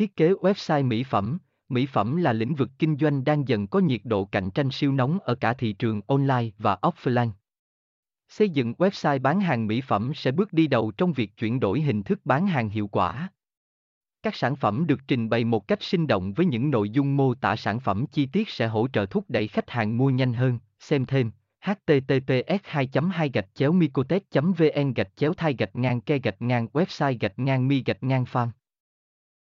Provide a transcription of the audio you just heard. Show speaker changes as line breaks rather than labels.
Thiết kế website mỹ phẩm Mỹ phẩm là lĩnh vực kinh doanh đang dần có nhiệt độ cạnh tranh siêu nóng ở cả thị trường online và offline. Xây dựng website bán hàng mỹ phẩm sẽ bước đi đầu trong việc chuyển đổi hình thức bán hàng hiệu quả. Các sản phẩm được trình bày một cách sinh động với những nội dung mô tả sản phẩm chi tiết sẽ hỗ trợ thúc đẩy khách hàng mua nhanh hơn. Xem thêm https 2 2 gạch chéo mycotet vn gạch chéo thai gạch ngang ke gạch ngang website gạch ngang mi gạch ngang farm